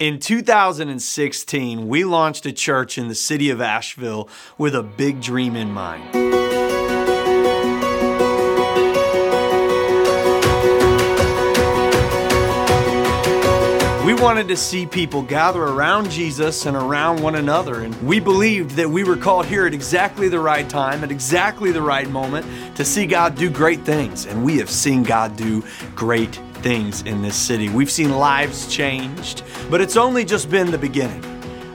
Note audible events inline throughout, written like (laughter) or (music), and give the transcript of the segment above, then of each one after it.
In 2016, we launched a church in the city of Asheville with a big dream in mind. We wanted to see people gather around Jesus and around one another. And we believed that we were called here at exactly the right time, at exactly the right moment to see God do great things. And we have seen God do great things in this city. We've seen lives changed, but it's only just been the beginning.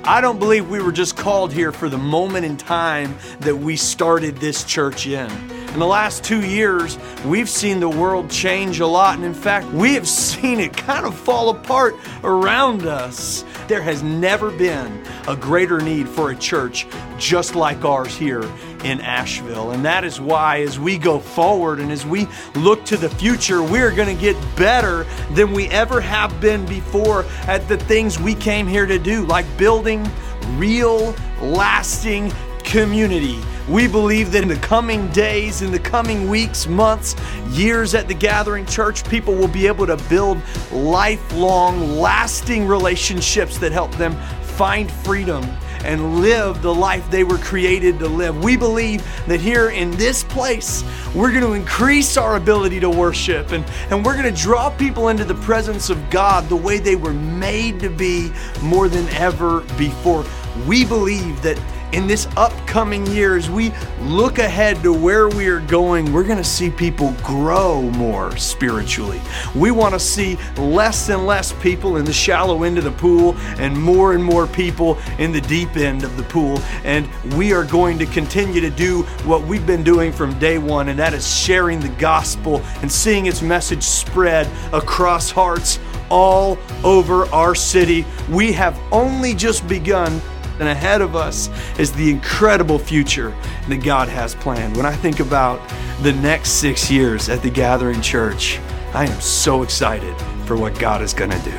I don't believe we were just called here for the moment in time that we started this church in. In the last two years, we've seen the world change a lot, and in fact, we have (laughs) seen it kind of fall apart around us. There has never been a greater need for a church just like ours here in Asheville. And that is why, as we go forward and as we look to the future, we're going to get better than we ever have been before at the things we came here to do, like building real, lasting community. We believe that in the coming days, in the coming weeks, months, years at the Gathering Church, people will be able to build lifelong, lasting relationships that help them find freedom and live the life they were created to live. We believe that here in this place, we're going to increase our ability to worship and, and we're going to draw people into the presence of God the way they were made to be more than ever before. We believe that in this upcoming year, as we look ahead to where we are going, we're going to see people grow more spiritually. We want to see less and less people in the shallow end of the pool and more and more people in the deep end of the pool. And we are going to continue to do what we've been doing from day one, and that is sharing the gospel and seeing its message spread across hearts all over our city. We have only just begun and ahead of us is the incredible future that God has planned. When I think about the next six years at the Gathering Church, I am so excited for what God is going to do.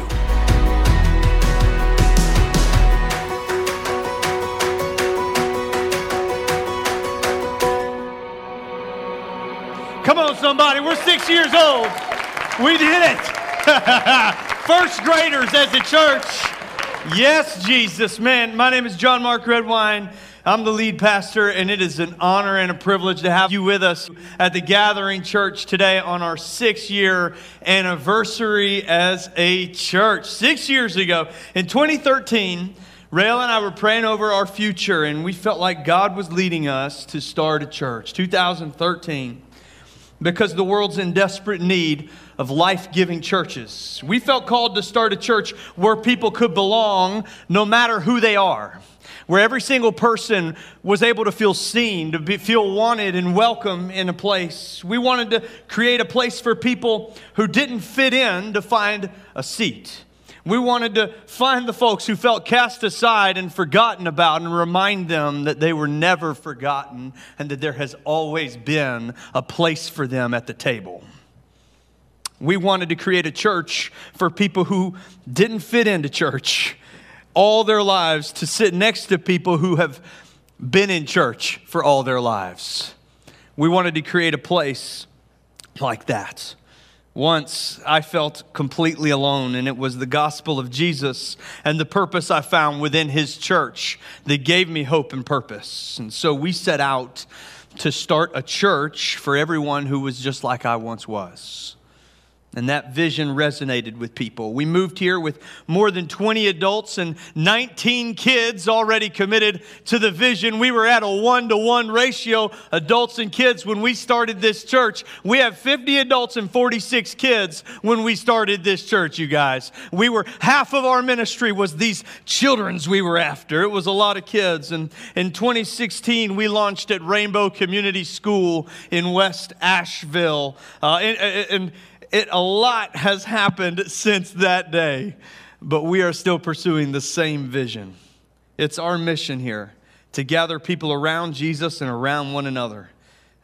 Come on, somebody. We're six years old. We did it. (laughs) First graders as a church. Yes, Jesus. Man, my name is John Mark Redwine. I'm the lead pastor, and it is an honor and a privilege to have you with us at the Gathering Church today on our six year anniversary as a church. Six years ago, in 2013, Rael and I were praying over our future, and we felt like God was leading us to start a church. 2013 because the world's in desperate need of life giving churches. We felt called to start a church where people could belong no matter who they are, where every single person was able to feel seen, to be, feel wanted and welcome in a place. We wanted to create a place for people who didn't fit in to find a seat. We wanted to find the folks who felt cast aside and forgotten about and remind them that they were never forgotten and that there has always been a place for them at the table. We wanted to create a church for people who didn't fit into church all their lives to sit next to people who have been in church for all their lives. We wanted to create a place like that. Once I felt completely alone, and it was the gospel of Jesus and the purpose I found within his church that gave me hope and purpose. And so we set out to start a church for everyone who was just like I once was. And that vision resonated with people. We moved here with more than 20 adults and 19 kids already committed to the vision. We were at a one to one ratio, adults and kids, when we started this church. We have 50 adults and 46 kids when we started this church, you guys. We were, half of our ministry was these children's we were after. It was a lot of kids. And in 2016, we launched at Rainbow Community School in West Asheville. Uh, and, and it, a lot has happened since that day, but we are still pursuing the same vision. It's our mission here to gather people around Jesus and around one another.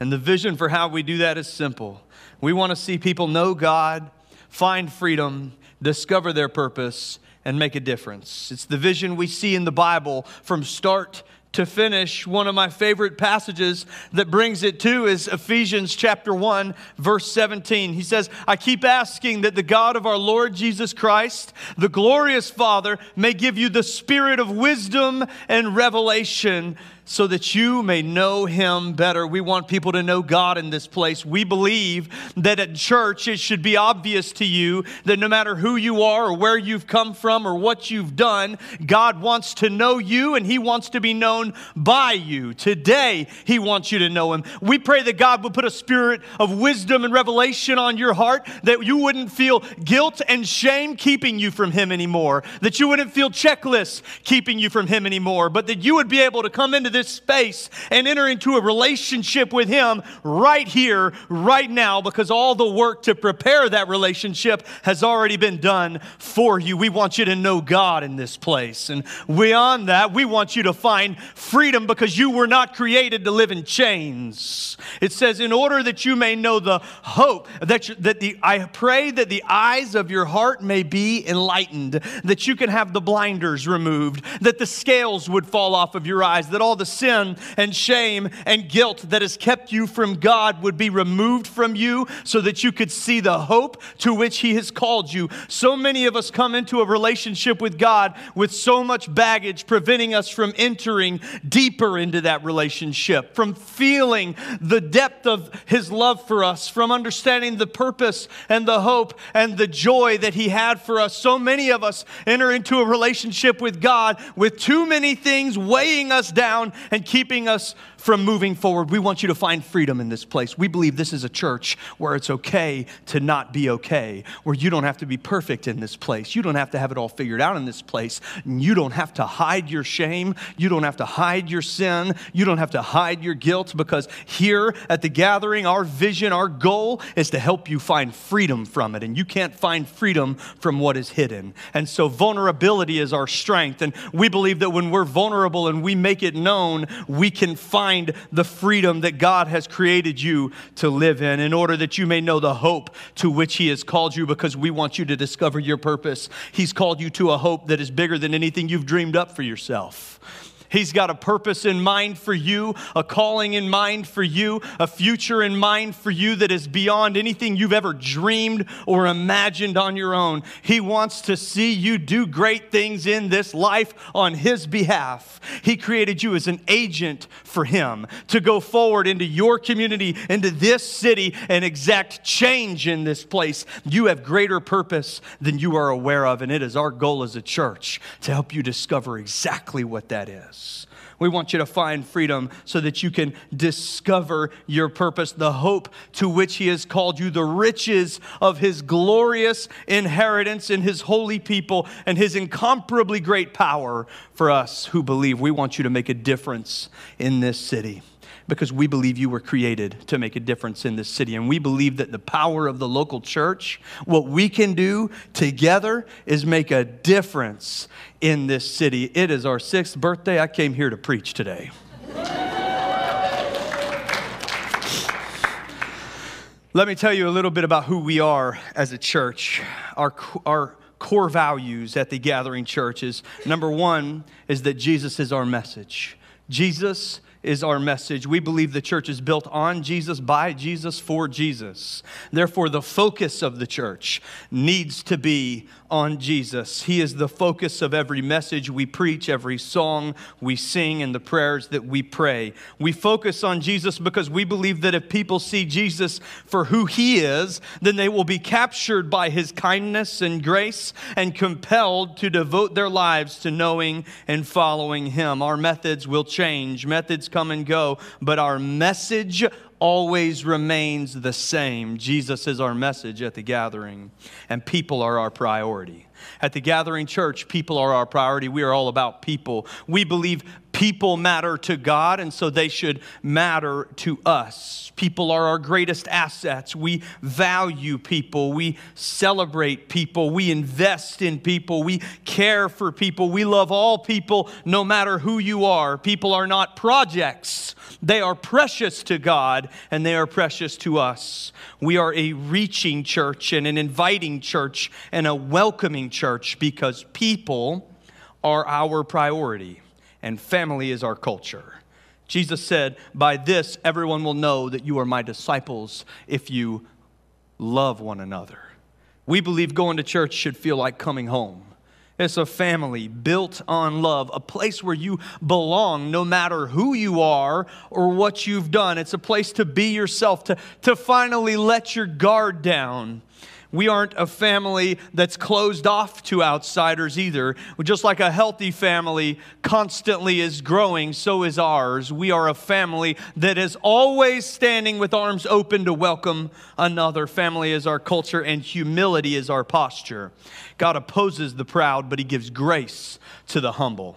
And the vision for how we do that is simple. We want to see people know God, find freedom, discover their purpose, and make a difference. It's the vision we see in the Bible from start to finish, one of my favorite passages that brings it to is Ephesians chapter 1, verse 17. He says, I keep asking that the God of our Lord Jesus Christ, the glorious Father, may give you the spirit of wisdom and revelation so that you may know him better. We want people to know God in this place. We believe that at church it should be obvious to you that no matter who you are or where you've come from or what you've done, God wants to know you and he wants to be known by you. Today, he wants you to know him. We pray that God would put a spirit of wisdom and revelation on your heart, that you wouldn't feel guilt and shame keeping you from him anymore, that you wouldn't feel checklists keeping you from him anymore, but that you would be able to come into this space and enter into a relationship with Him right here, right now, because all the work to prepare that relationship has already been done for you. We want you to know God in this place. And beyond that, we want you to find freedom because you were not created to live in chains. It says, in order that you may know the hope, that, you, that the, I pray that the eyes of your heart may be enlightened, that you can have the blinders removed, that the scales would fall off of your eyes, that all the sin and shame and guilt that has kept you from God would be removed from you so that you could see the hope to which He has called you. So many of us come into a relationship with God with so much baggage preventing us from entering deeper into that relationship, from feeling the depth of His love for us, from understanding the purpose and the hope and the joy that He had for us. So many of us enter into a relationship with God with too many things weighing us down and keeping us from moving forward. We want you to find freedom in this place. We believe this is a church where it's okay to not be okay, where you don't have to be perfect in this place. You don't have to have it all figured out in this place. You don't have to hide your shame. You don't have to hide your sin. You don't have to hide your guilt because here at the gathering, our vision, our goal is to help you find freedom from it. And you can't find freedom from what is hidden. And so vulnerability is our strength. And we believe that when we're vulnerable and we make it known, we can find the freedom that God has created you to live in, in order that you may know the hope to which He has called you, because we want you to discover your purpose. He's called you to a hope that is bigger than anything you've dreamed up for yourself. He's got a purpose in mind for you, a calling in mind for you, a future in mind for you that is beyond anything you've ever dreamed or imagined on your own. He wants to see you do great things in this life on His behalf. He created you as an agent for Him to go forward into your community, into this city, and exact change in this place. You have greater purpose than you are aware of, and it is our goal as a church to help you discover exactly what that is. We want you to find freedom so that you can discover your purpose, the hope to which He has called you, the riches of His glorious inheritance in His holy people, and His incomparably great power for us who believe. We want you to make a difference in this city because we believe you were created to make a difference in this city. And we believe that the power of the local church, what we can do together, is make a difference in this city. It is our sixth birthday. I came here to preach today. Let me tell you a little bit about who we are as a church. Our, our core values at the gathering church is number one is that Jesus is our message. Jesus is our message. We believe the church is built on Jesus, by Jesus, for Jesus. Therefore, the focus of the church needs to be on Jesus. He is the focus of every message we preach, every song we sing, and the prayers that we pray. We focus on Jesus because we believe that if people see Jesus for who he is, then they will be captured by his kindness and grace and compelled to devote their lives to knowing and following him. Our methods will change, methods come and go, but our message always remains the same. Jesus is our message at the gathering, and people are our priority. At the gathering church, people are our priority. We are all about people. We believe people matter to God, and so they should matter to us. People are our greatest assets. We value people. We celebrate people. We invest in people. We care for people. We love all people, no matter who you are. People are not projects, they are precious to God, and they are precious to us. We are a reaching church and an inviting church and a welcoming church because people are our priority and family is our culture. Jesus said, By this everyone will know that you are my disciples if you love one another. We believe going to church should feel like coming home. It's a family built on love, a place where you belong no matter who you are or what you've done. It's a place to be yourself, to, to finally let your guard down we aren't a family that's closed off to outsiders either. Just like a healthy family constantly is growing, so is ours. We are a family that is always standing with arms open to welcome another. Family is our culture, and humility is our posture. God opposes the proud, but He gives grace to the humble.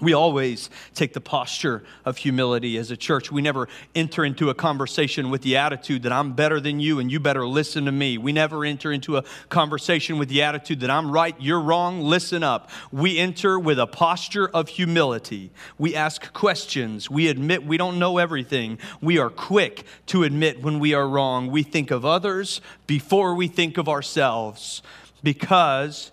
We always take the posture of humility as a church. We never enter into a conversation with the attitude that I'm better than you and you better listen to me. We never enter into a conversation with the attitude that I'm right, you're wrong, listen up. We enter with a posture of humility. We ask questions. We admit we don't know everything. We are quick to admit when we are wrong. We think of others before we think of ourselves because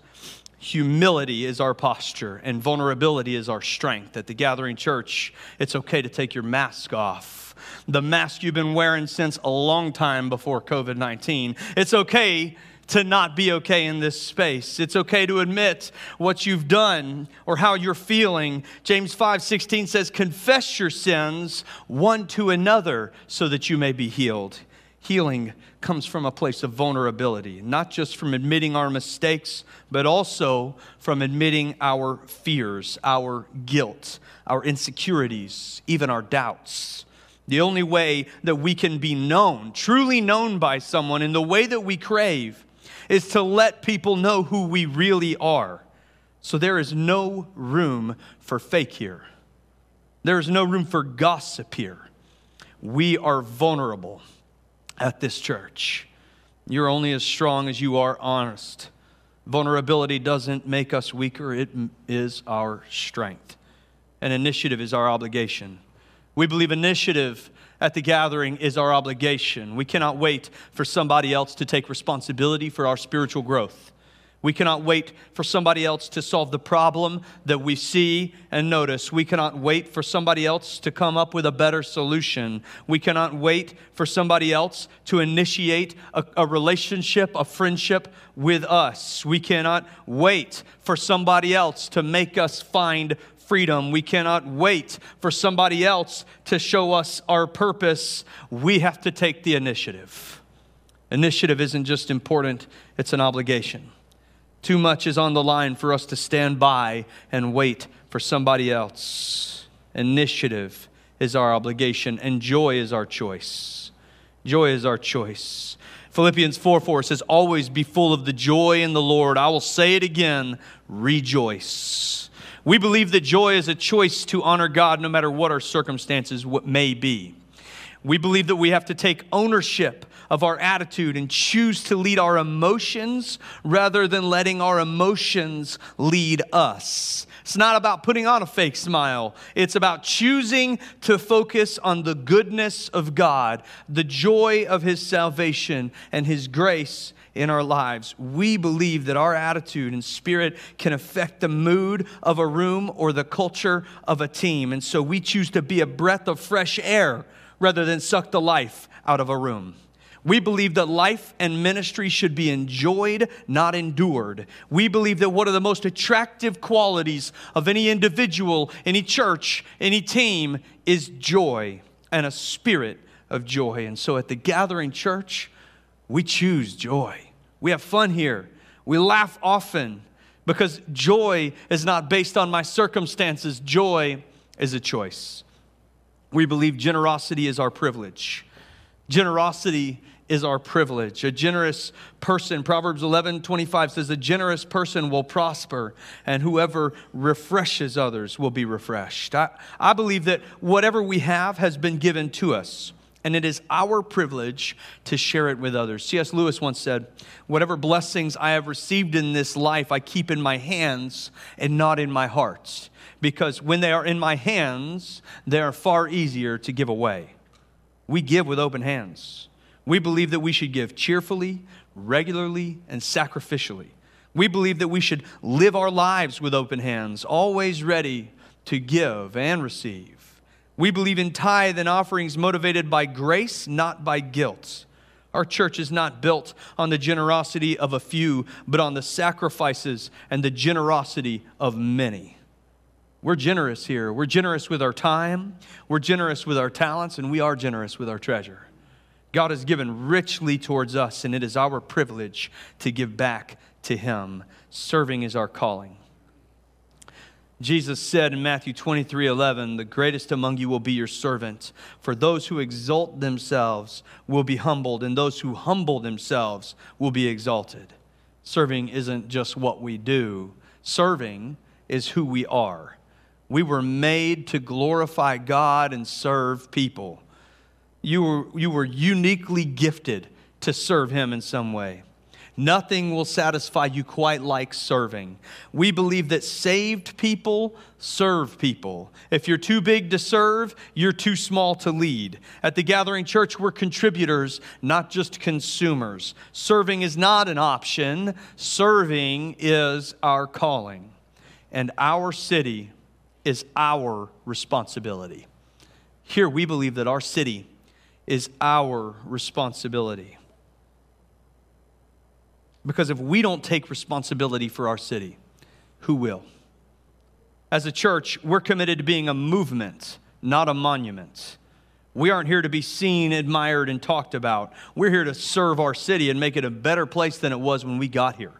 humility is our posture and vulnerability is our strength. At the Gathering Church, it's okay to take your mask off. The mask you've been wearing since a long time before COVID 19. It's okay to not be okay in this space. It's okay to admit what you've done or how you're feeling. James 5:16 says confess your sins one to another so that you may be healed. Healing comes from a place of vulnerability, not just from admitting our mistakes, but also from admitting our fears, our guilt, our insecurities, even our doubts. The only way that we can be known, truly known by someone in the way that we crave, is to let people know who we really are. So there is no room for fake here. There is no room for gossip here. We are vulnerable at this church. You're only as strong as you are honest. Vulnerability doesn't make us weaker, it is our strength. And initiative is our obligation. We believe initiative at the gathering is our obligation. We cannot wait for somebody else to take responsibility for our spiritual growth. We cannot wait for somebody else to solve the problem that we see and notice. We cannot wait for somebody else to come up with a better solution. We cannot wait for somebody else to initiate a, a, relationship, a friendship with us. We cannot wait for somebody else to make us find freedom. We cannot wait for somebody else to show us our purpose. We have to take the initiative. Initiative isn't just important, it's an obligation. Too much is on the line for us to stand by and wait for somebody else. Initiative is our obligation, and joy is our choice. Joy is our choice. Philippians 4 4 says, Always be full of the joy in the Lord. I will say it again, rejoice. We believe that joy is a choice to honor God no matter what our circumstances may be. We believe that we have to take ownership of our attitude and choose to lead our emotions rather than letting our emotions lead us. It's not about putting on a fake smile. It's about choosing to focus on the goodness of God, the joy of His salvation, and His grace in our lives. We believe that our attitude and spirit can affect the mood of a room or the culture of a team. And so we choose to be a breath of fresh air rather than suck the life out of a room. We believe that life and ministry should be enjoyed, not endured. We believe that one of the most attractive qualities of any individual, any church, any team is joy and a spirit of joy. And so at the gathering church, we choose joy. We have fun here. We laugh often because joy is not based on my circumstances, joy is a choice. We believe generosity is our privilege. Generosity is our privilege. A generous person, Proverbs 11 25 says, A generous person will prosper, and whoever refreshes others will be refreshed. I, I believe that whatever we have has been given to us, and it is our privilege to share it with others. C.S. Lewis once said, Whatever blessings I have received in this life, I keep in my hands and not in my heart, because when they are in my hands, they are far easier to give away. We give with open hands. We believe that we should give cheerfully, regularly, and sacrificially. We believe that we should live our lives with open hands, always ready to give and receive. We believe in tithe and offerings motivated by grace, not by guilt. Our church is not built on the generosity of a few, but on the sacrifices and the generosity of many. We're generous here. We're generous with our time, we're generous with our talents, and we are generous with our treasure. God has given richly towards us, and it is our privilege to give back to Him. Serving is our calling. Jesus said in Matthew 23 11, The greatest among you will be your servant. For those who exalt themselves will be humbled, and those who humble themselves will be exalted. Serving isn't just what we do, serving is who we are. We were made to glorify God and serve people. You were, you were uniquely gifted to serve Him in some way. Nothing will satisfy you quite like serving. We believe that saved people serve people. If you're too big to serve, you're too small to lead. At the Gathering Church, we're contributors, not just consumers. Serving is not an option, serving is our calling. And our city is our responsibility. Here, we believe that our city is our responsibility. Because if we don't take responsibility for our city, who will? As a church, we're committed to being a movement, not a monument. We aren't here to be seen, admired, and talked about. We're here to serve our city and make it a better place than it was when we got here.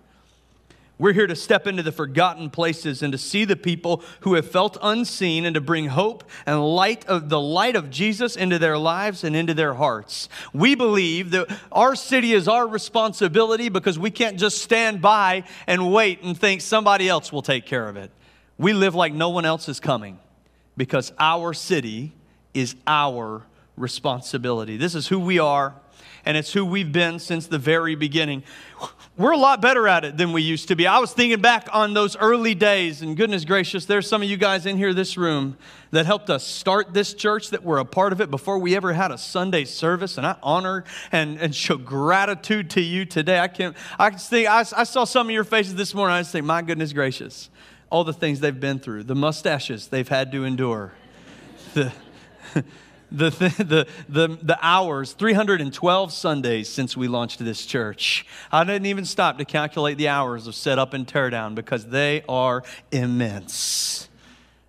We're here to step into the forgotten places and to see the people who have felt unseen and to bring hope and light of the light of Jesus into their lives and into their hearts. We believe that our city is our responsibility because we can't just stand by and wait and think somebody else will take care of it. We live like no one else is coming because our city is our responsibility. This is who we are and it's who we've been since the very beginning. We're a lot better at it than we used to be. I was thinking back on those early days, and goodness gracious, there's some of you guys in here, this room, that helped us start this church, that were a part of it before we ever had a Sunday service. And I honor and, and show gratitude to you today. I can't, I can think, I, I saw some of your faces this morning. I just think, my goodness gracious, all the things they've been through, the mustaches they've had to endure, the (laughs) the, (laughs) the, the, the hours, 312 Sundays since we launched this church. I didn't even stop to calculate the hours of set up and tear down because they are immense.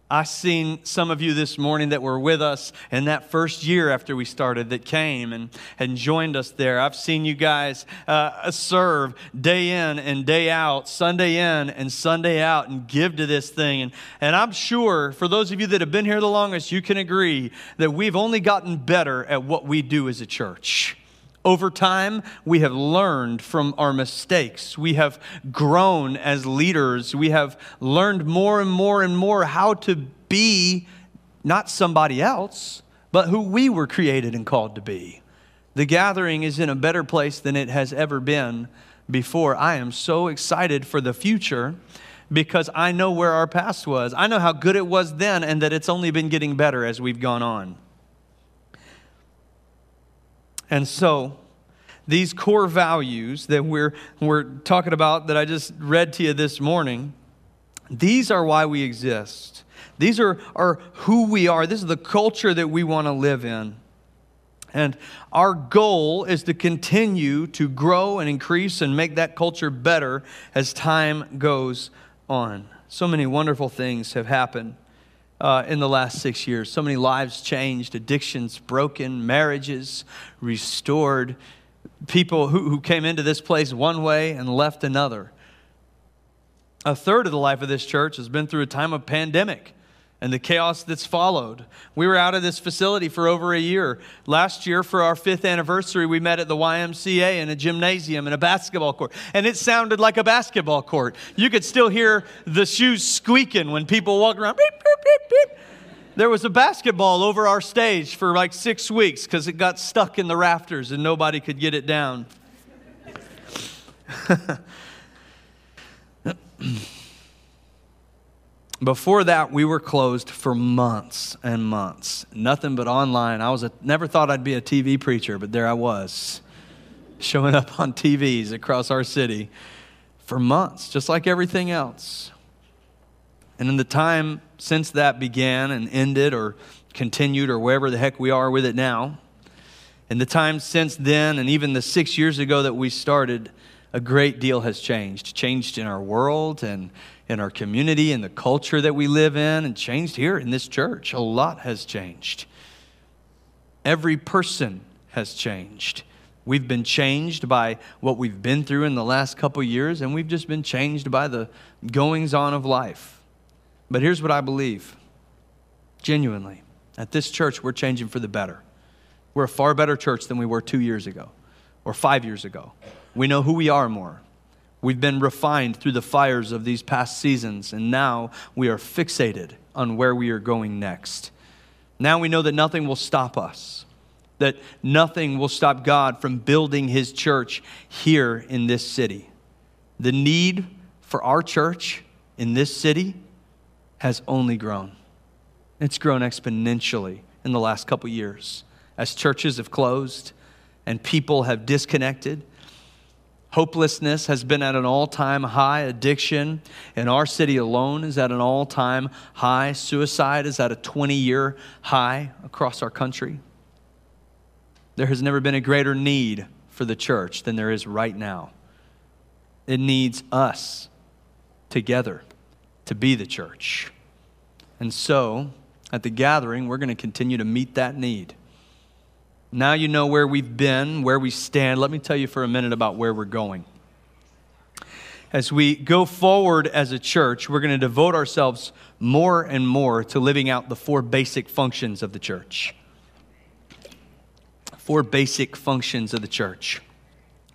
I've seen some of you this morning that were with us in that first year after we started that came and, and joined us there. I've seen you guys uh, serve day in and day out, Sunday in and Sunday out, and give to this thing. And, and I'm sure for those of you that have been here the longest, you can agree that we've only gotten better at what we do as a church. Over time, we have learned from our mistakes. We have grown as leaders. We have learned more and more and more how to be not somebody else, but who we were created and called to be. The gathering is in a better place than it has ever been before. I am so excited for the future because I know where our past was. I know how good it was then and that it's only been getting better as we've gone on. And so, these core values that we're, we're talking about that I just read to you this morning, these are why we exist. These are, are who we are. This is the culture that we want to live in. And our goal is to continue to grow and increase and make that culture better as time goes on. So many wonderful things have happened uh, in the last six years. So many lives changed, addictions broken, marriages restored, people who, who came into this place one way and left another. A third of the life of this church has been through a time of pandemic and the chaos that's followed. We were out of this facility for over a year. Last year, for our fifth anniversary, we met at the YMCA in a gymnasium and a basketball court. And it sounded like a basketball court. You could still hear the shoes squeaking when people walk around. Beep, beep, beep, beep. There was a basketball over our stage for like six weeks because it got stuck in the rafters and nobody could get it down. (laughs) Before that, we were closed for months and months. Nothing but online. I was a, never thought I'd be a TV preacher, but there I was, showing up on TVs across our city for months, just like everything else. And in the time since that began and ended or continued or wherever the heck we are with it now, in the time since then and even the six years ago that we started, a great deal has changed. Changed in our world and in our community and the culture that we live in, and changed here in this church. A lot has changed. Every person has changed. We've been changed by what we've been through in the last couple years, and we've just been changed by the goings on of life. But here's what I believe genuinely at this church, we're changing for the better. We're a far better church than we were two years ago or five years ago. We know who we are more. We've been refined through the fires of these past seasons, and now we are fixated on where we are going next. Now we know that nothing will stop us, that nothing will stop God from building his church here in this city. The need for our church in this city has only grown. It's grown exponentially in the last couple years as churches have closed and people have disconnected Hopelessness has been at an all time high. Addiction in our city alone is at an all time high. Suicide is at a 20 year high across our country. There has never been a greater need for the church than there is right now. It needs us together to be the church. And so, at the gathering, we're going to continue to meet that need. Now you know where we've been, where we stand. Let me tell you for a minute about where we're going. As we go forward as a church, we're going to devote ourselves more and more to living out the four basic functions of the church. Four basic functions of the church.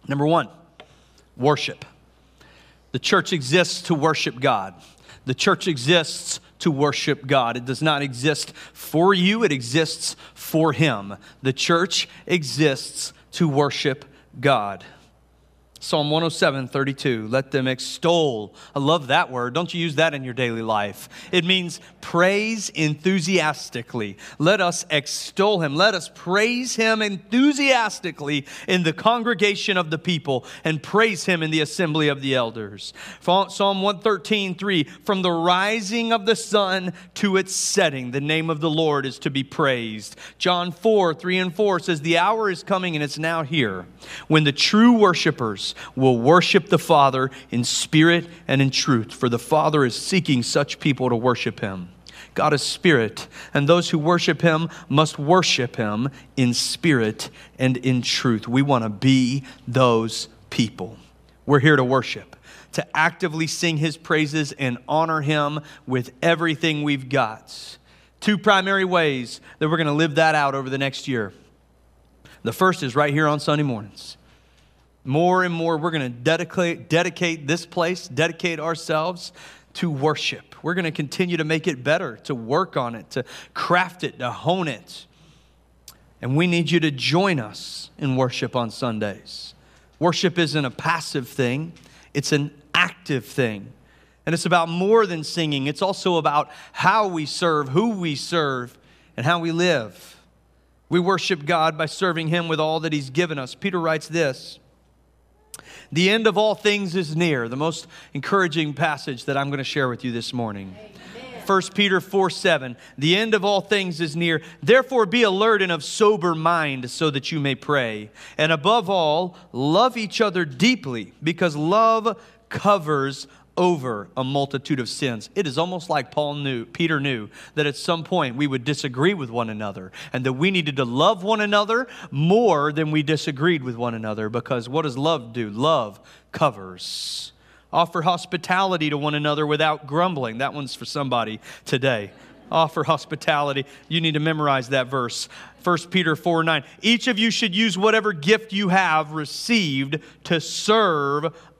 Number one, worship. The church exists to worship God. The church exists to worship God. It does not exist for you, it exists for Him. The church exists to worship God. Psalm 107, 32. Let them extol. I love that word. Don't you use that in your daily life? It means praise enthusiastically. Let us extol him. Let us praise him enthusiastically in the congregation of the people and praise him in the assembly of the elders. Psalm 113, 3. From the rising of the sun to its setting, the name of the Lord is to be praised. John 4, 3 and 4 says, The hour is coming and it's now here when the true worshipers will worship the Father in spirit and in truth, for the Father is seeking such people to worship him. God is spirit, and those who worship him must worship him in spirit and in truth. We want to be those people. We're here to worship, to actively sing his praises and honor him with everything we've got. Two primary ways that we're going to live that out over the next year. The first is right here on Sunday mornings. More and more, we're going to dedicate, dedicate this place, dedicate ourselves to worship. We're going to continue to make it better, to work on it, to craft it, to hone it. And we need you to join us in worship on Sundays. Worship isn't a passive thing, it's an active thing. And it's about more than singing, it's also about how we serve, who we serve, and how we live. We worship God by serving Him with all that He's given us. Peter writes this the end of all things is near. The most encouraging passage that I'm going to share with you this morning. 1 Peter 4 7. The end of all things is near. Therefore, be alert and of sober mind so that you may pray. And above all, love each other deeply because love covers over a multitude of sins. It is almost like Paul knew, Peter knew that at some point we would disagree with one another and that we needed to love one another more than we disagreed with one another because what does love do? Love covers. Offer hospitality to one another without grumbling. That one's for somebody today offer hospitality. You need to memorize that verse. 1 Peter 4 9. Each of you should use whatever gift you have received to serve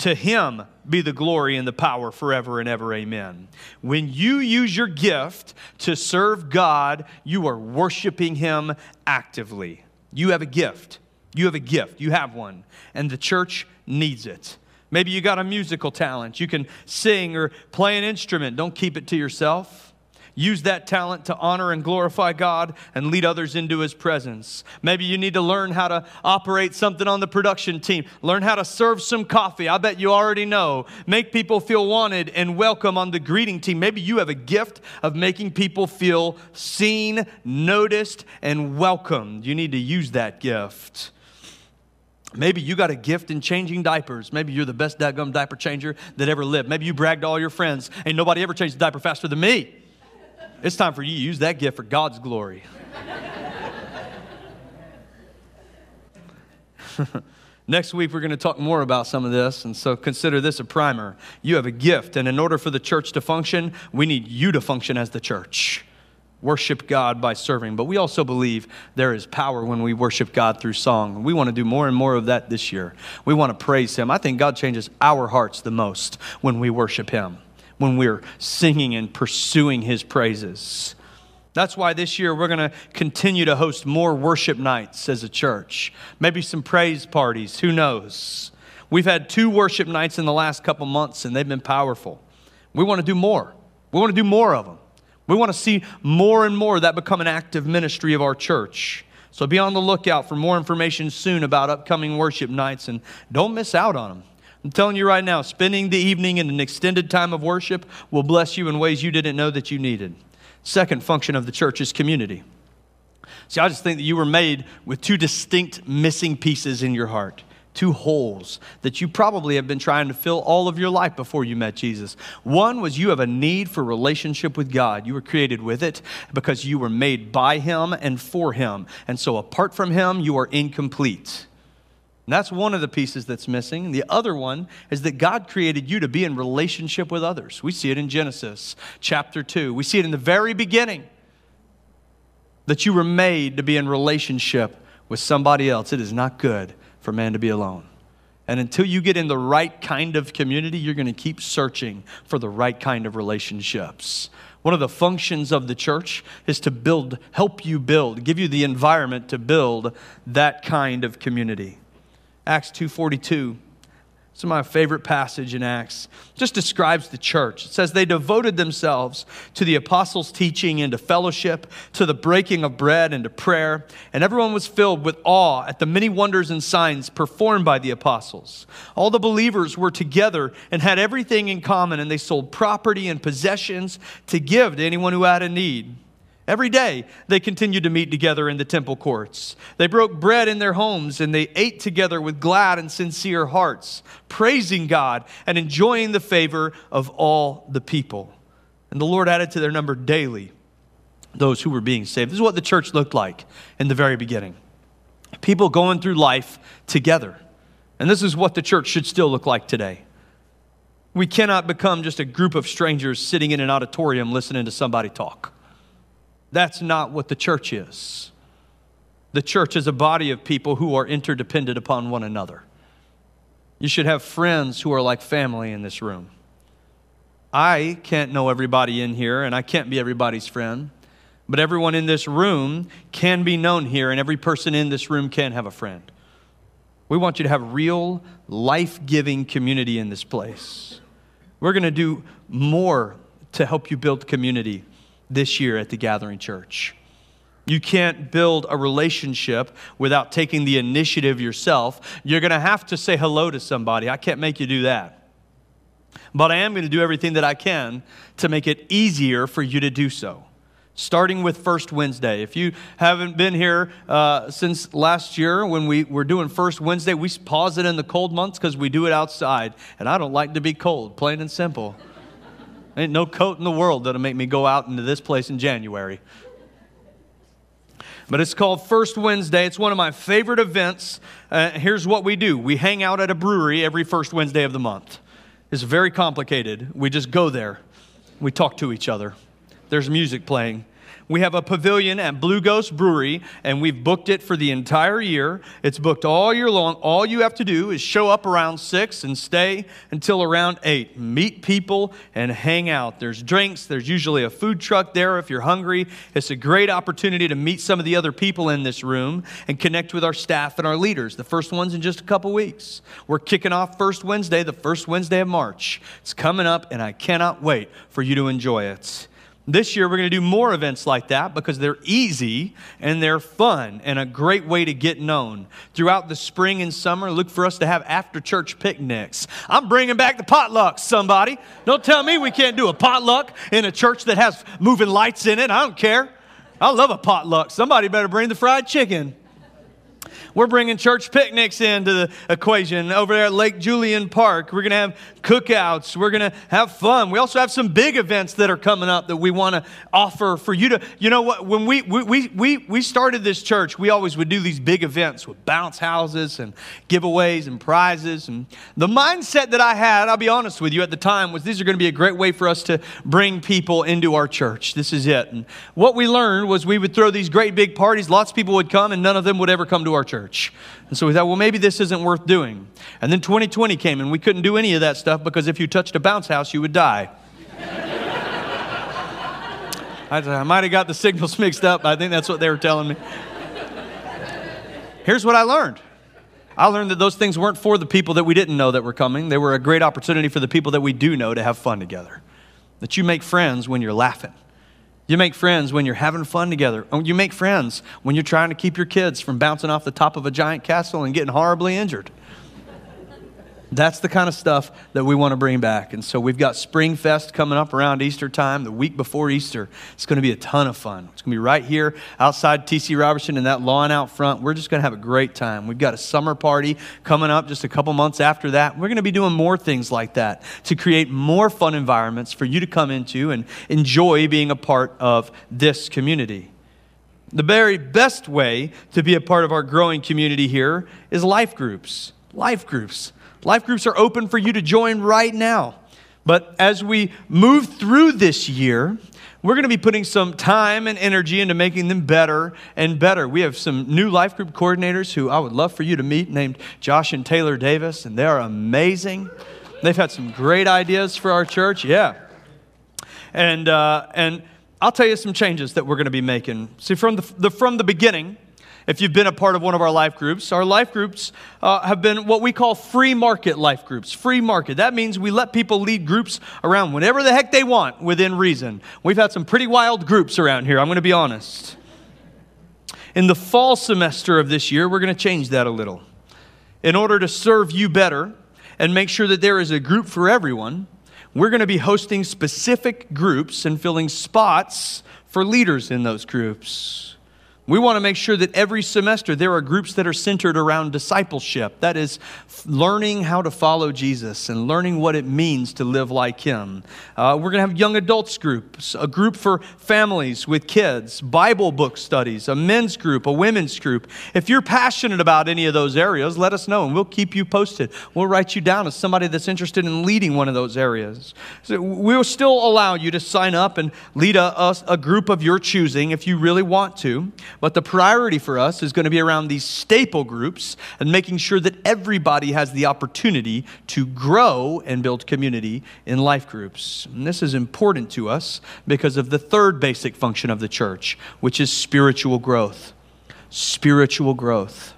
To him be the glory and the power forever and ever. Amen. When you use your gift to serve God, you are worshiping him actively. You have a gift. You have a gift. You have one. And the church needs it. Maybe you got a musical talent. You can sing or play an instrument. Don't keep it to yourself. Use that talent to honor and glorify God and lead others into His presence. Maybe you need to learn how to operate something on the production team, learn how to serve some coffee. I bet you already know. Make people feel wanted and welcome on the greeting team. Maybe you have a gift of making people feel seen, noticed, and welcomed. You need to use that gift. Maybe you got a gift in changing diapers. Maybe you're the best dadgum diaper changer that ever lived. Maybe you bragged to all your friends, ain't nobody ever changed a diaper faster than me. It's time for you to use that gift for God's glory. (laughs) Next week, we're going to talk more about some of this, and so consider this a primer. You have a gift, and in order for the church to function, we need you to function as the church. Worship God by serving, but we also believe there is power when we worship God through song. We want to do more and more of that this year. We want to praise Him. I think God changes our hearts the most when we worship Him when we're singing and pursuing His praises. That's why this year we're going to continue to host more worship nights as a church. Maybe some praise parties, who knows? We've had two worship nights in the last couple months and they've been powerful. We want to do more. We want to do more of them. We want to see more and more that become an active ministry of our church. So be on the lookout for more information soon about upcoming worship nights and don't miss out on them. I'm telling you right now, spending the evening in an extended time of worship will bless you in ways you didn't know that you needed. Second function of the church is community. See, I just think that you were made with two distinct missing pieces in your heart, two holes that you probably have been trying to fill all of your life before you met Jesus. One was you have a need for relationship with God. You were created with it because you were made by Him and for Him. And so apart from Him, you are incomplete. And that's one of the pieces that's missing. The other one is that God created you to be in relationship with others. We see it in Genesis chapter 2. We see it in the very beginning that you were made to be in relationship with somebody else. It is not good for man to be alone. And until you get in the right kind of community, you're going to keep searching for the right kind of relationships. One of the functions of the church is to build, help you build, give you the environment to build that kind of community. Acts 2:42. It's my favorite passage in Acts. Just describes the church. It says they devoted themselves to the apostles' teaching and to fellowship, to the breaking of bread and to prayer, and everyone was filled with awe at the many wonders and signs performed by the apostles. All the believers were together and had everything in common, and they sold property and possessions to give to anyone who had a need. Every day they continued to meet together in the temple courts. They broke bread in their homes and they ate together with glad and sincere hearts, praising God and enjoying the favor of all the people. And the Lord added to their number daily those who were being saved. This is what the church looked like in the very beginning people going through life together. And this is what the church should still look like today. We cannot become just a group of strangers sitting in an auditorium listening to somebody talk. That's not what the church is. The church is a body of people who are interdependent upon one another. You should have friends who are like family in this room. I can't know everybody in here, and I can't be everybody's friend, but everyone in this room can be known here, and every person in this room can have a friend. We want you to have real, life giving community in this place. We're going to do more to help you build community this year at the Gathering Church. You can't build a relationship without taking the initiative yourself. You're going to have to say hello to somebody. I can't make you do that. But I am going to do everything that I can to make it easier for you to do so. Starting with First Wednesday. If you haven't been here uh, since last year when we were doing First Wednesday, we pause it in the cold months because we do it outside. And I don't like to be cold, plain and simple. Ain't no coat in the world that'll make me go out into this place in January. But it's called First Wednesday. It's one of my favorite events. Uh, here's what we do we hang out at a brewery every first Wednesday of the month. It's very complicated. We just go there, we talk to each other. There's music playing, We have a pavilion at Blue Ghost Brewery, and we've booked it for the entire year. It's booked all year long. All you have to do is show up around 6 and stay until around 8. Meet people and hang out. There's drinks, there's usually a food truck there if you're hungry. It's a great opportunity to meet some of the other people in this room and connect with our staff and our leaders. The first one's in just a couple weeks. We're kicking off first Wednesday, the first Wednesday of March. It's coming up, and I cannot wait for you to enjoy it. This year, we're going to do more events like that because they're easy and they're fun and a great way to get known. Throughout the spring and summer, look for us to have after church picnics. I'm bringing back the potlucks, somebody. Don't tell me we can't do a potluck in a church that has moving lights in it. I don't care. I love a potluck. Somebody better bring the fried chicken. We're bringing church picnics into the equation over there at Lake Julian Park. We're going to have cookouts. We're going to have fun. We also have some big events that are coming up that we want to offer for you to, you know what, when we, we, we, we started this church, we always would do these big events with bounce houses and giveaways and prizes. And the mindset that I had, I'll be honest with you, at the time was these are going to be a great way for us to bring people into our church. This is it. And what we learned was we would throw these great big parties. Lots of people would come and none of them would ever come to our church church. And so we thought, well, maybe this isn't worth doing. And then 2020 came, and we couldn't do any of that stuff because if you touched a bounce house, you would die. (laughs) I, might have got the signals (laughs) mixed up. I think that's what they were telling me. Here's what I learned. I learned that those things weren't for the people that we didn't know that were coming. They were a great opportunity for the people that we do know to have fun together. That you make friends when you're laughing. You make friends when you're having fun together. Oh, you make friends when you're trying to keep your kids from bouncing off the top of a giant castle and getting horribly injured. That's the kind of stuff that we want to bring back. And so we've got Spring Fest coming up around Easter time, the week before Easter. It's going to be a ton of fun. It's going to be right here outside TC Roberson in that lawn out front. We're just going to have a great time. We've got a summer party coming up just a couple months after that. We're going to be doing more things like that to create more fun environments for you to come into and enjoy being a part of this community. The very best way to be a part of our growing community here is life groups. Life groups. Life groups are open for you to join right now. But as we move through this year, we're going to be putting some time and energy into making them better and better. We have some new life group coordinators who I would love for you to meet named Josh and Taylor Davis, and they are amazing. They've had some great ideas for our church. Yeah. And, uh, and I'll tell you some changes that we're going to be making. See, from the, the from the beginning, if you've been a part of one of our life groups, our life groups uh, have been what we call free market life groups. Free market. That means we let people lead groups around whenever the heck they want within reason. We've had some pretty wild groups around here, I'm going to be honest. In the fall semester of this year, we're going to change that a little. In order to serve you better and make sure that there is a group for everyone, we're going to be hosting specific groups and filling spots for leaders in those groups. We want to make sure that every semester there are groups that are centered around discipleship. That is, learning how to follow Jesus and learning what it means to live like Him. Uh, we're going to have young adults groups, a group for families with kids, Bible book studies, a men's group, a women's group. If you're passionate about any of those areas, let us know and we'll keep you posted. We'll write you down as somebody that's interested in leading one of those areas. So we'll still allow you to sign up and lead a, a, a group of your choosing if you really want to. But the priority for us is going to be around these staple groups and making sure that everybody has the opportunity to grow and build community in life groups. And this is important to us because of the third basic function of the church, which is spiritual growth. Spiritual growth.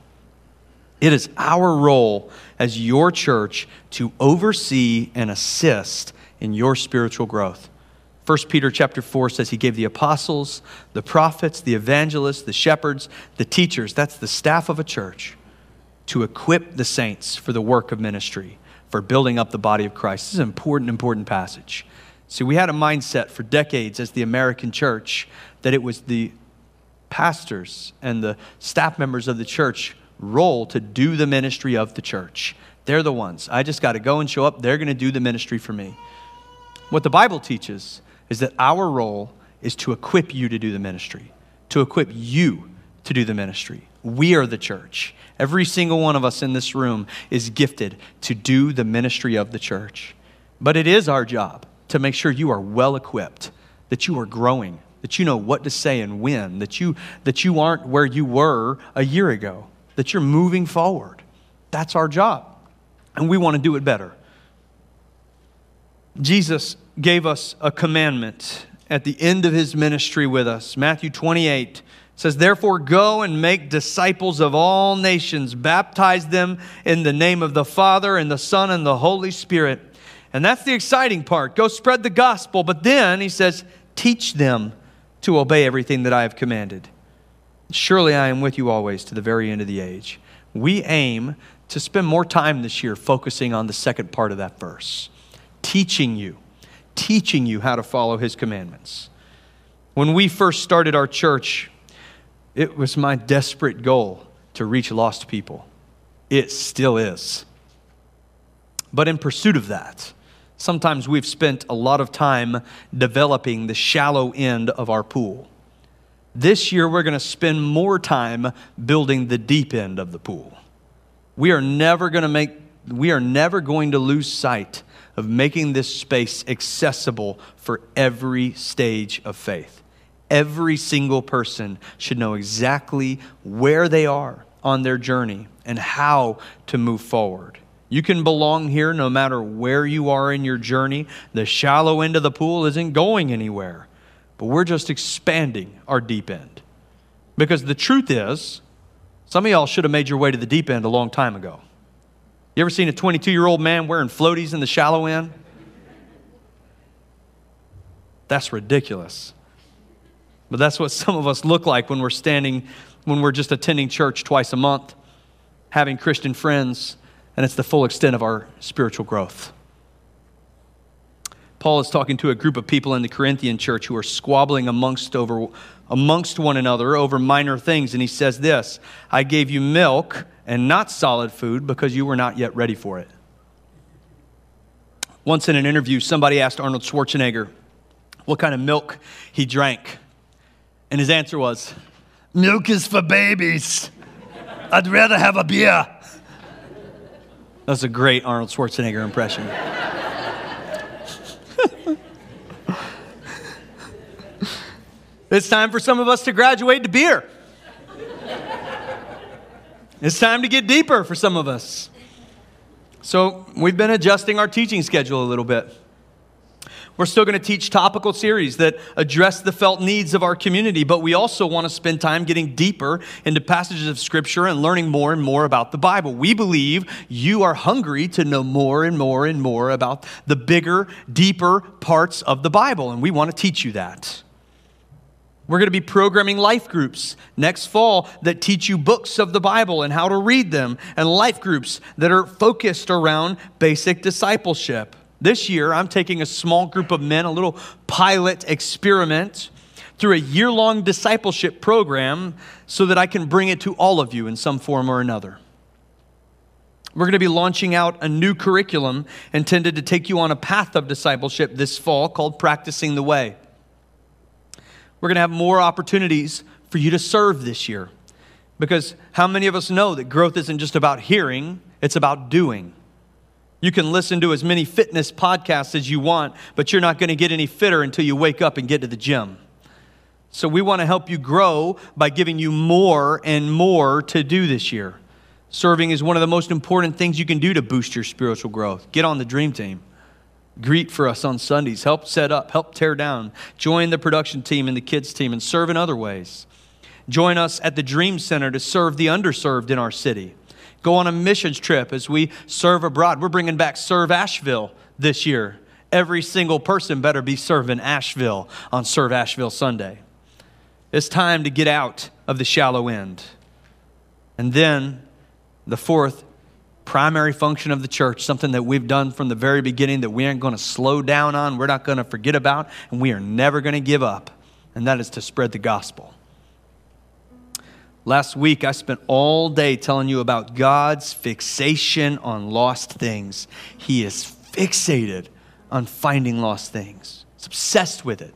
It is our role as your church to oversee and assist in your spiritual growth. 1 Peter chapter 4 says he gave the apostles, the prophets, the evangelists, the shepherds, the teachers, that's the staff of a church, to equip the saints for the work of ministry, for building up the body of Christ. This is an important, important passage. See, we had a mindset for decades as the American church that it was the pastors and the staff members of the church role to do the ministry of the church. They're the ones. I just got to go and show up. They're going to do the ministry for me. What the Bible teaches is that our role is to equip you to do the ministry, to equip you to do the ministry. We are the church. Every single one of us in this room is gifted to do the ministry of the church. But it is our job to make sure you are well equipped, that you are growing, that you know what to say and when, that you, that you aren't where you were a year ago, that you're moving forward. That's our job. And we want to do it better. Jesus gave us a commandment at the end of his ministry with us. Matthew 28 says, Therefore, go and make disciples of all nations, baptize them in the name of the Father and the Son and the Holy Spirit. And that's the exciting part. Go spread the gospel. But then he says, Teach them to obey everything that I have commanded. Surely I am with you always to the very end of the age. We aim to spend more time this year focusing on the second part of that verse, teaching you, teaching you how to follow his commandments. When we first started our church, it was my desperate goal to reach lost people. It still is. But in pursuit of that, sometimes we've spent a lot of time developing the shallow end of our pool. This year, we're going to spend more time building the deep end of the pool. We are never going to make, we are never going to lose sight of making this space accessible for every stage of faith. Every single person should know exactly where they are on their journey and how to move forward. You can belong here no matter where you are in your journey. The shallow end of the pool isn't going anywhere, but we're just expanding our deep end. Because the truth is, some of y'all should have made your way to the deep end a long time ago. You ever seen a 22 year old man wearing floaties in the shallow end? That's ridiculous. But that's what some of us look like when we're standing, when we're just attending church twice a month, having Christian friends, and it's the full extent of our spiritual growth. Paul is talking to a group of people in the Corinthian church who are squabbling amongst, over, amongst one another over minor things. And he says this I gave you milk and not solid food because you were not yet ready for it. Once in an interview, somebody asked Arnold Schwarzenegger what kind of milk he drank. And his answer was, Milk is for babies. I'd rather have a beer. That's a great Arnold Schwarzenegger impression. (laughs) it's time for some of us to graduate to beer. It's time to get deeper for some of us. So, we've been adjusting our teaching schedule a little bit. We're still going to teach topical series that address the felt needs of our community, but we also want to spend time getting deeper into passages of Scripture and learning more and more about the Bible. We believe you are hungry to know more and more and more about the bigger, deeper parts of the Bible, and we want to teach you that. We're going to be programming life groups next fall that teach you books of the Bible and how to read them, and life groups that are focused around basic discipleship. This year, I'm taking a small group of men, a little pilot experiment, through a year long discipleship program so that I can bring it to all of you in some form or another. We're going to be launching out a new curriculum intended to take you on a path of discipleship this fall called Practicing the Way. We're going to have more opportunities for you to serve this year. Because how many of us know that growth isn't just about hearing, it's about doing? You can listen to as many fitness podcasts as you want, but you're not going to get any fitter until you wake up and get to the gym. So, we want to help you grow by giving you more and more to do this year. Serving is one of the most important things you can do to boost your spiritual growth. Get on the dream team. Greet for us on Sundays. Help set up, help tear down. Join the production team and the kids team and serve in other ways. Join us at the Dream Center to serve the underserved in our city go on a missions trip as we serve abroad. We're bringing back Serve Asheville this year. Every single person better be serving Asheville on Serve Asheville Sunday. It's time to get out of the shallow end. And then the fourth primary function of the church, something that we've done from the very beginning that we aren't going to slow down on, we're not going to forget about, and we are never going to give up, and that is to spread the gospel. Last week, I spent all day telling you about God's fixation on lost things. He is fixated on finding lost things, He's obsessed with it.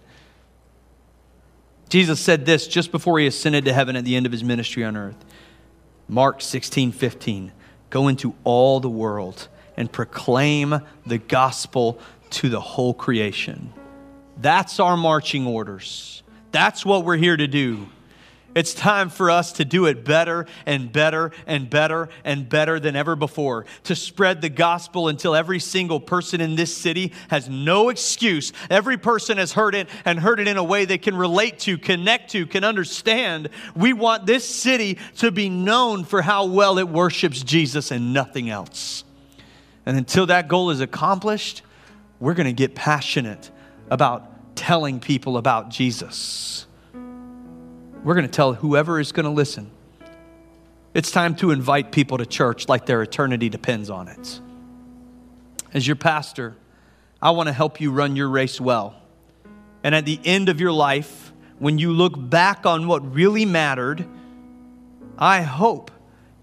Jesus said this just before he ascended to heaven at the end of his ministry on earth. Mark 16, 15. Go into all the world and proclaim the gospel to the whole creation. That's our marching orders. That's what we're here to do. It's time for us to do it better and better and better and better than ever before. To spread the gospel until every single person in this city has no excuse. Every person has heard it and heard it in a way they can relate to, connect to, can understand. We want this city to be known for how well it worships Jesus and nothing else. And until that goal is accomplished, we're going to get passionate about telling people about Jesus. We're going to tell whoever is going to listen. It's time to invite people to church like their eternity depends on it. As your pastor, I want to help you run your race well. And at the end of your life, when you look back on what really mattered, I hope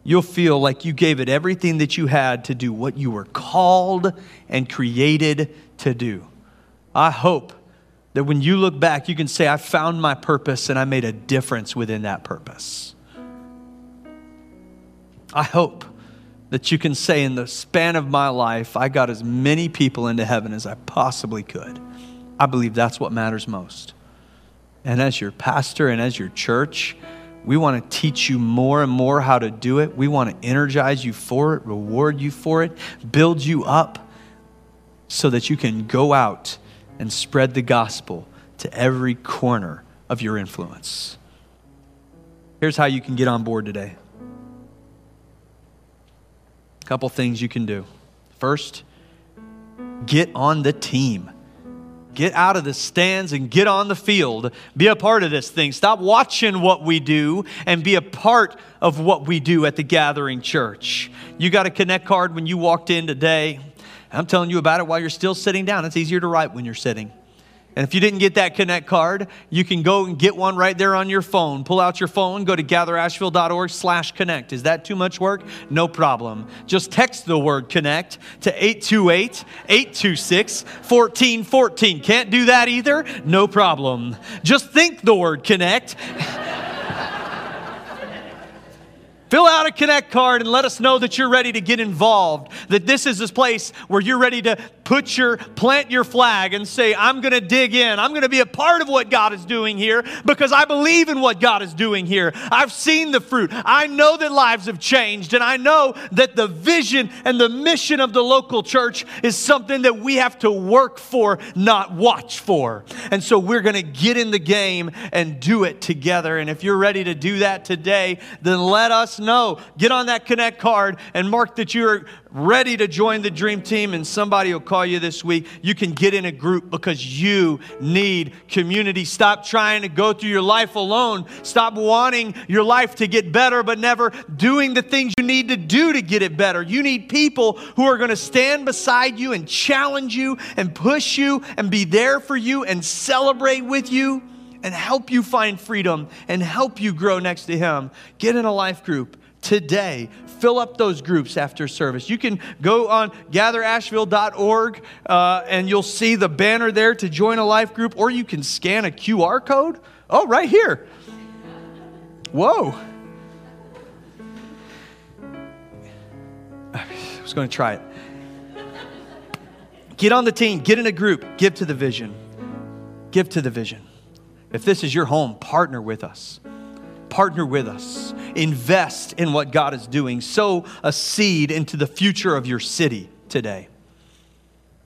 you'll feel like you gave it everything that you had to do what you were called and created to do. I hope that when you look back, you can say, I found my purpose and I made a difference within that purpose. I hope that you can say, in the span of my life, I got as many people into heaven as I possibly could. I believe that's what matters most. And as your pastor and as your church, we want to teach you more and more how to do it. We want to energize you for it, reward you for it, build you up so that you can go out and spread the gospel to every corner of your influence. Here's how you can get on board today. A couple things you can do. First, get on the team. Get out of the stands and get on the field. Be a part of this thing. Stop watching what we do and be a part of what we do at the gathering church. You got a connect card when you walked in today. I'm telling you about it while you're still sitting down. It's easier to write when you're sitting. And if you didn't get that Connect card, you can go and get one right there on your phone. Pull out your phone, go to gatherasheville.org slash connect. Is that too much work? No problem. Just text the word connect to 828-826-1414. Can't do that either? No problem. Just think the word connect. Fill out a Connect card and let us know that you're ready to get involved. That this is this place where you're ready to put your plant your flag and say, I'm going to dig in. I'm going to be a part of what God is doing here because I believe in what God is doing here. I've seen the fruit. I know that lives have changed, and I know that the vision and the mission of the local church is something that we have to work for, not watch for. And so we're going to get in the game and do it together. And if you're ready to do that today, then let us know. Get on that Connect card and mark that you're ready to join the dream team and somebody will call you this week, you can get in a group because you need community. Stop trying to go through your life alone. Stop wanting your life to get better, but never doing the things you need to do to get it better. You need people who are going to stand beside you and challenge you and push you and be there for you and celebrate with you and help you find freedom and help you grow next to Him. Get in a life group today. Fill up those groups after service. You can go on gatherasheville.org uh, and you'll see the banner there to join a life group, or you can scan a QR code. Oh, right here. Whoa. I was going to try it. Get on the team, get in a group, give to the vision. Give to the vision. If this is your home, partner with us partner with us. Invest in what God is doing. Sow a seed into the future of your city today.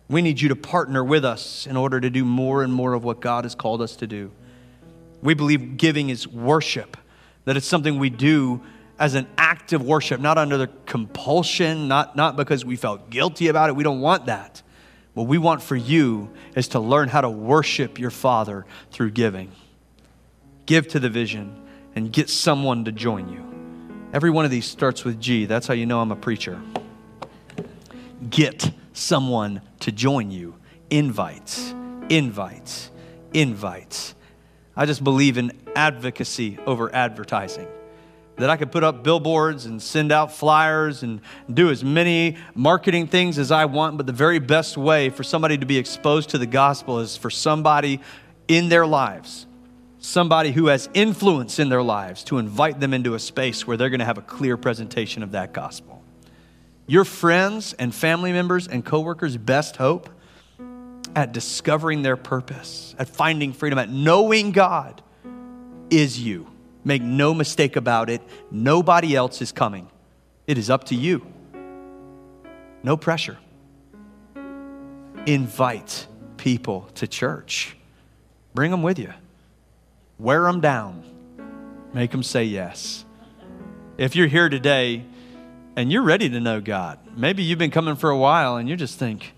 We need you to partner with us in order to do more and more of what God has called us to do. We believe giving is worship, that it's something we do as an act of worship, not under the compulsion, not, not because we felt guilty about it. We don't want that. What we want for you is to learn how to worship your Father through giving. Give to the vision and get someone to join you. Every one of these starts with G. That's how you know I'm a preacher. Get someone to join you. Invites, invites, invites. I just believe in advocacy over advertising. That I could put up billboards and send out flyers and do as many marketing things as I want, but the very best way for somebody to be exposed to the gospel is for somebody in their lives somebody who has influence in their lives to invite them into a space where they're going to have a clear presentation of that gospel. Your friends and family members and coworkers' best hope at discovering their purpose, at finding freedom, at knowing God is you. Make no mistake about it. Nobody else is coming. It is up to you. No pressure. Invite people to church. Bring them with you. Wear them down. Make them say yes. If you're here today and you're ready to know God, maybe you've been coming for a while and you just think,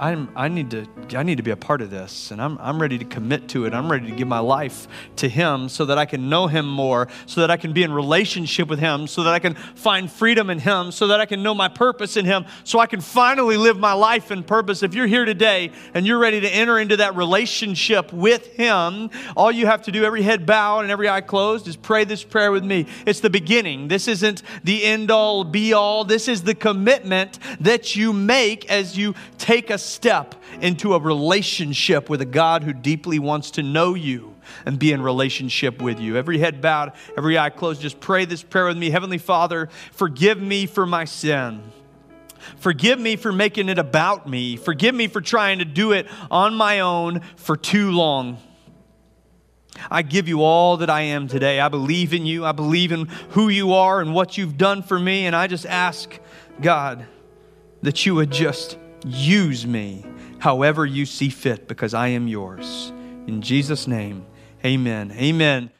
I'm, I, need to, I need to be a part of this, and I'm, I'm ready to commit to it. I'm ready to give my life to Him so that I can know Him more, so that I can be in relationship with Him, so that I can find freedom in Him, so that I can know my purpose in Him, so I can finally live my life in purpose. If you're here today and you're ready to enter into that relationship with Him, all you have to do, every head bowed and every eye closed, is pray this prayer with me. It's the beginning. This isn't the end all, be all. This is the commitment that you make as you take a step into a relationship with a God who deeply wants to know you and be in relationship with you. Every head bowed, every eye closed, just pray this prayer with me. Heavenly Father, forgive me for my sin. Forgive me for making it about me. Forgive me for trying to do it on my own for too long. I give you all that I am today. I believe in you. I believe in who you are and what you've done for me. And I just ask, God, that you would just Use me however you see fit because I am yours. In Jesus' name, amen. Amen.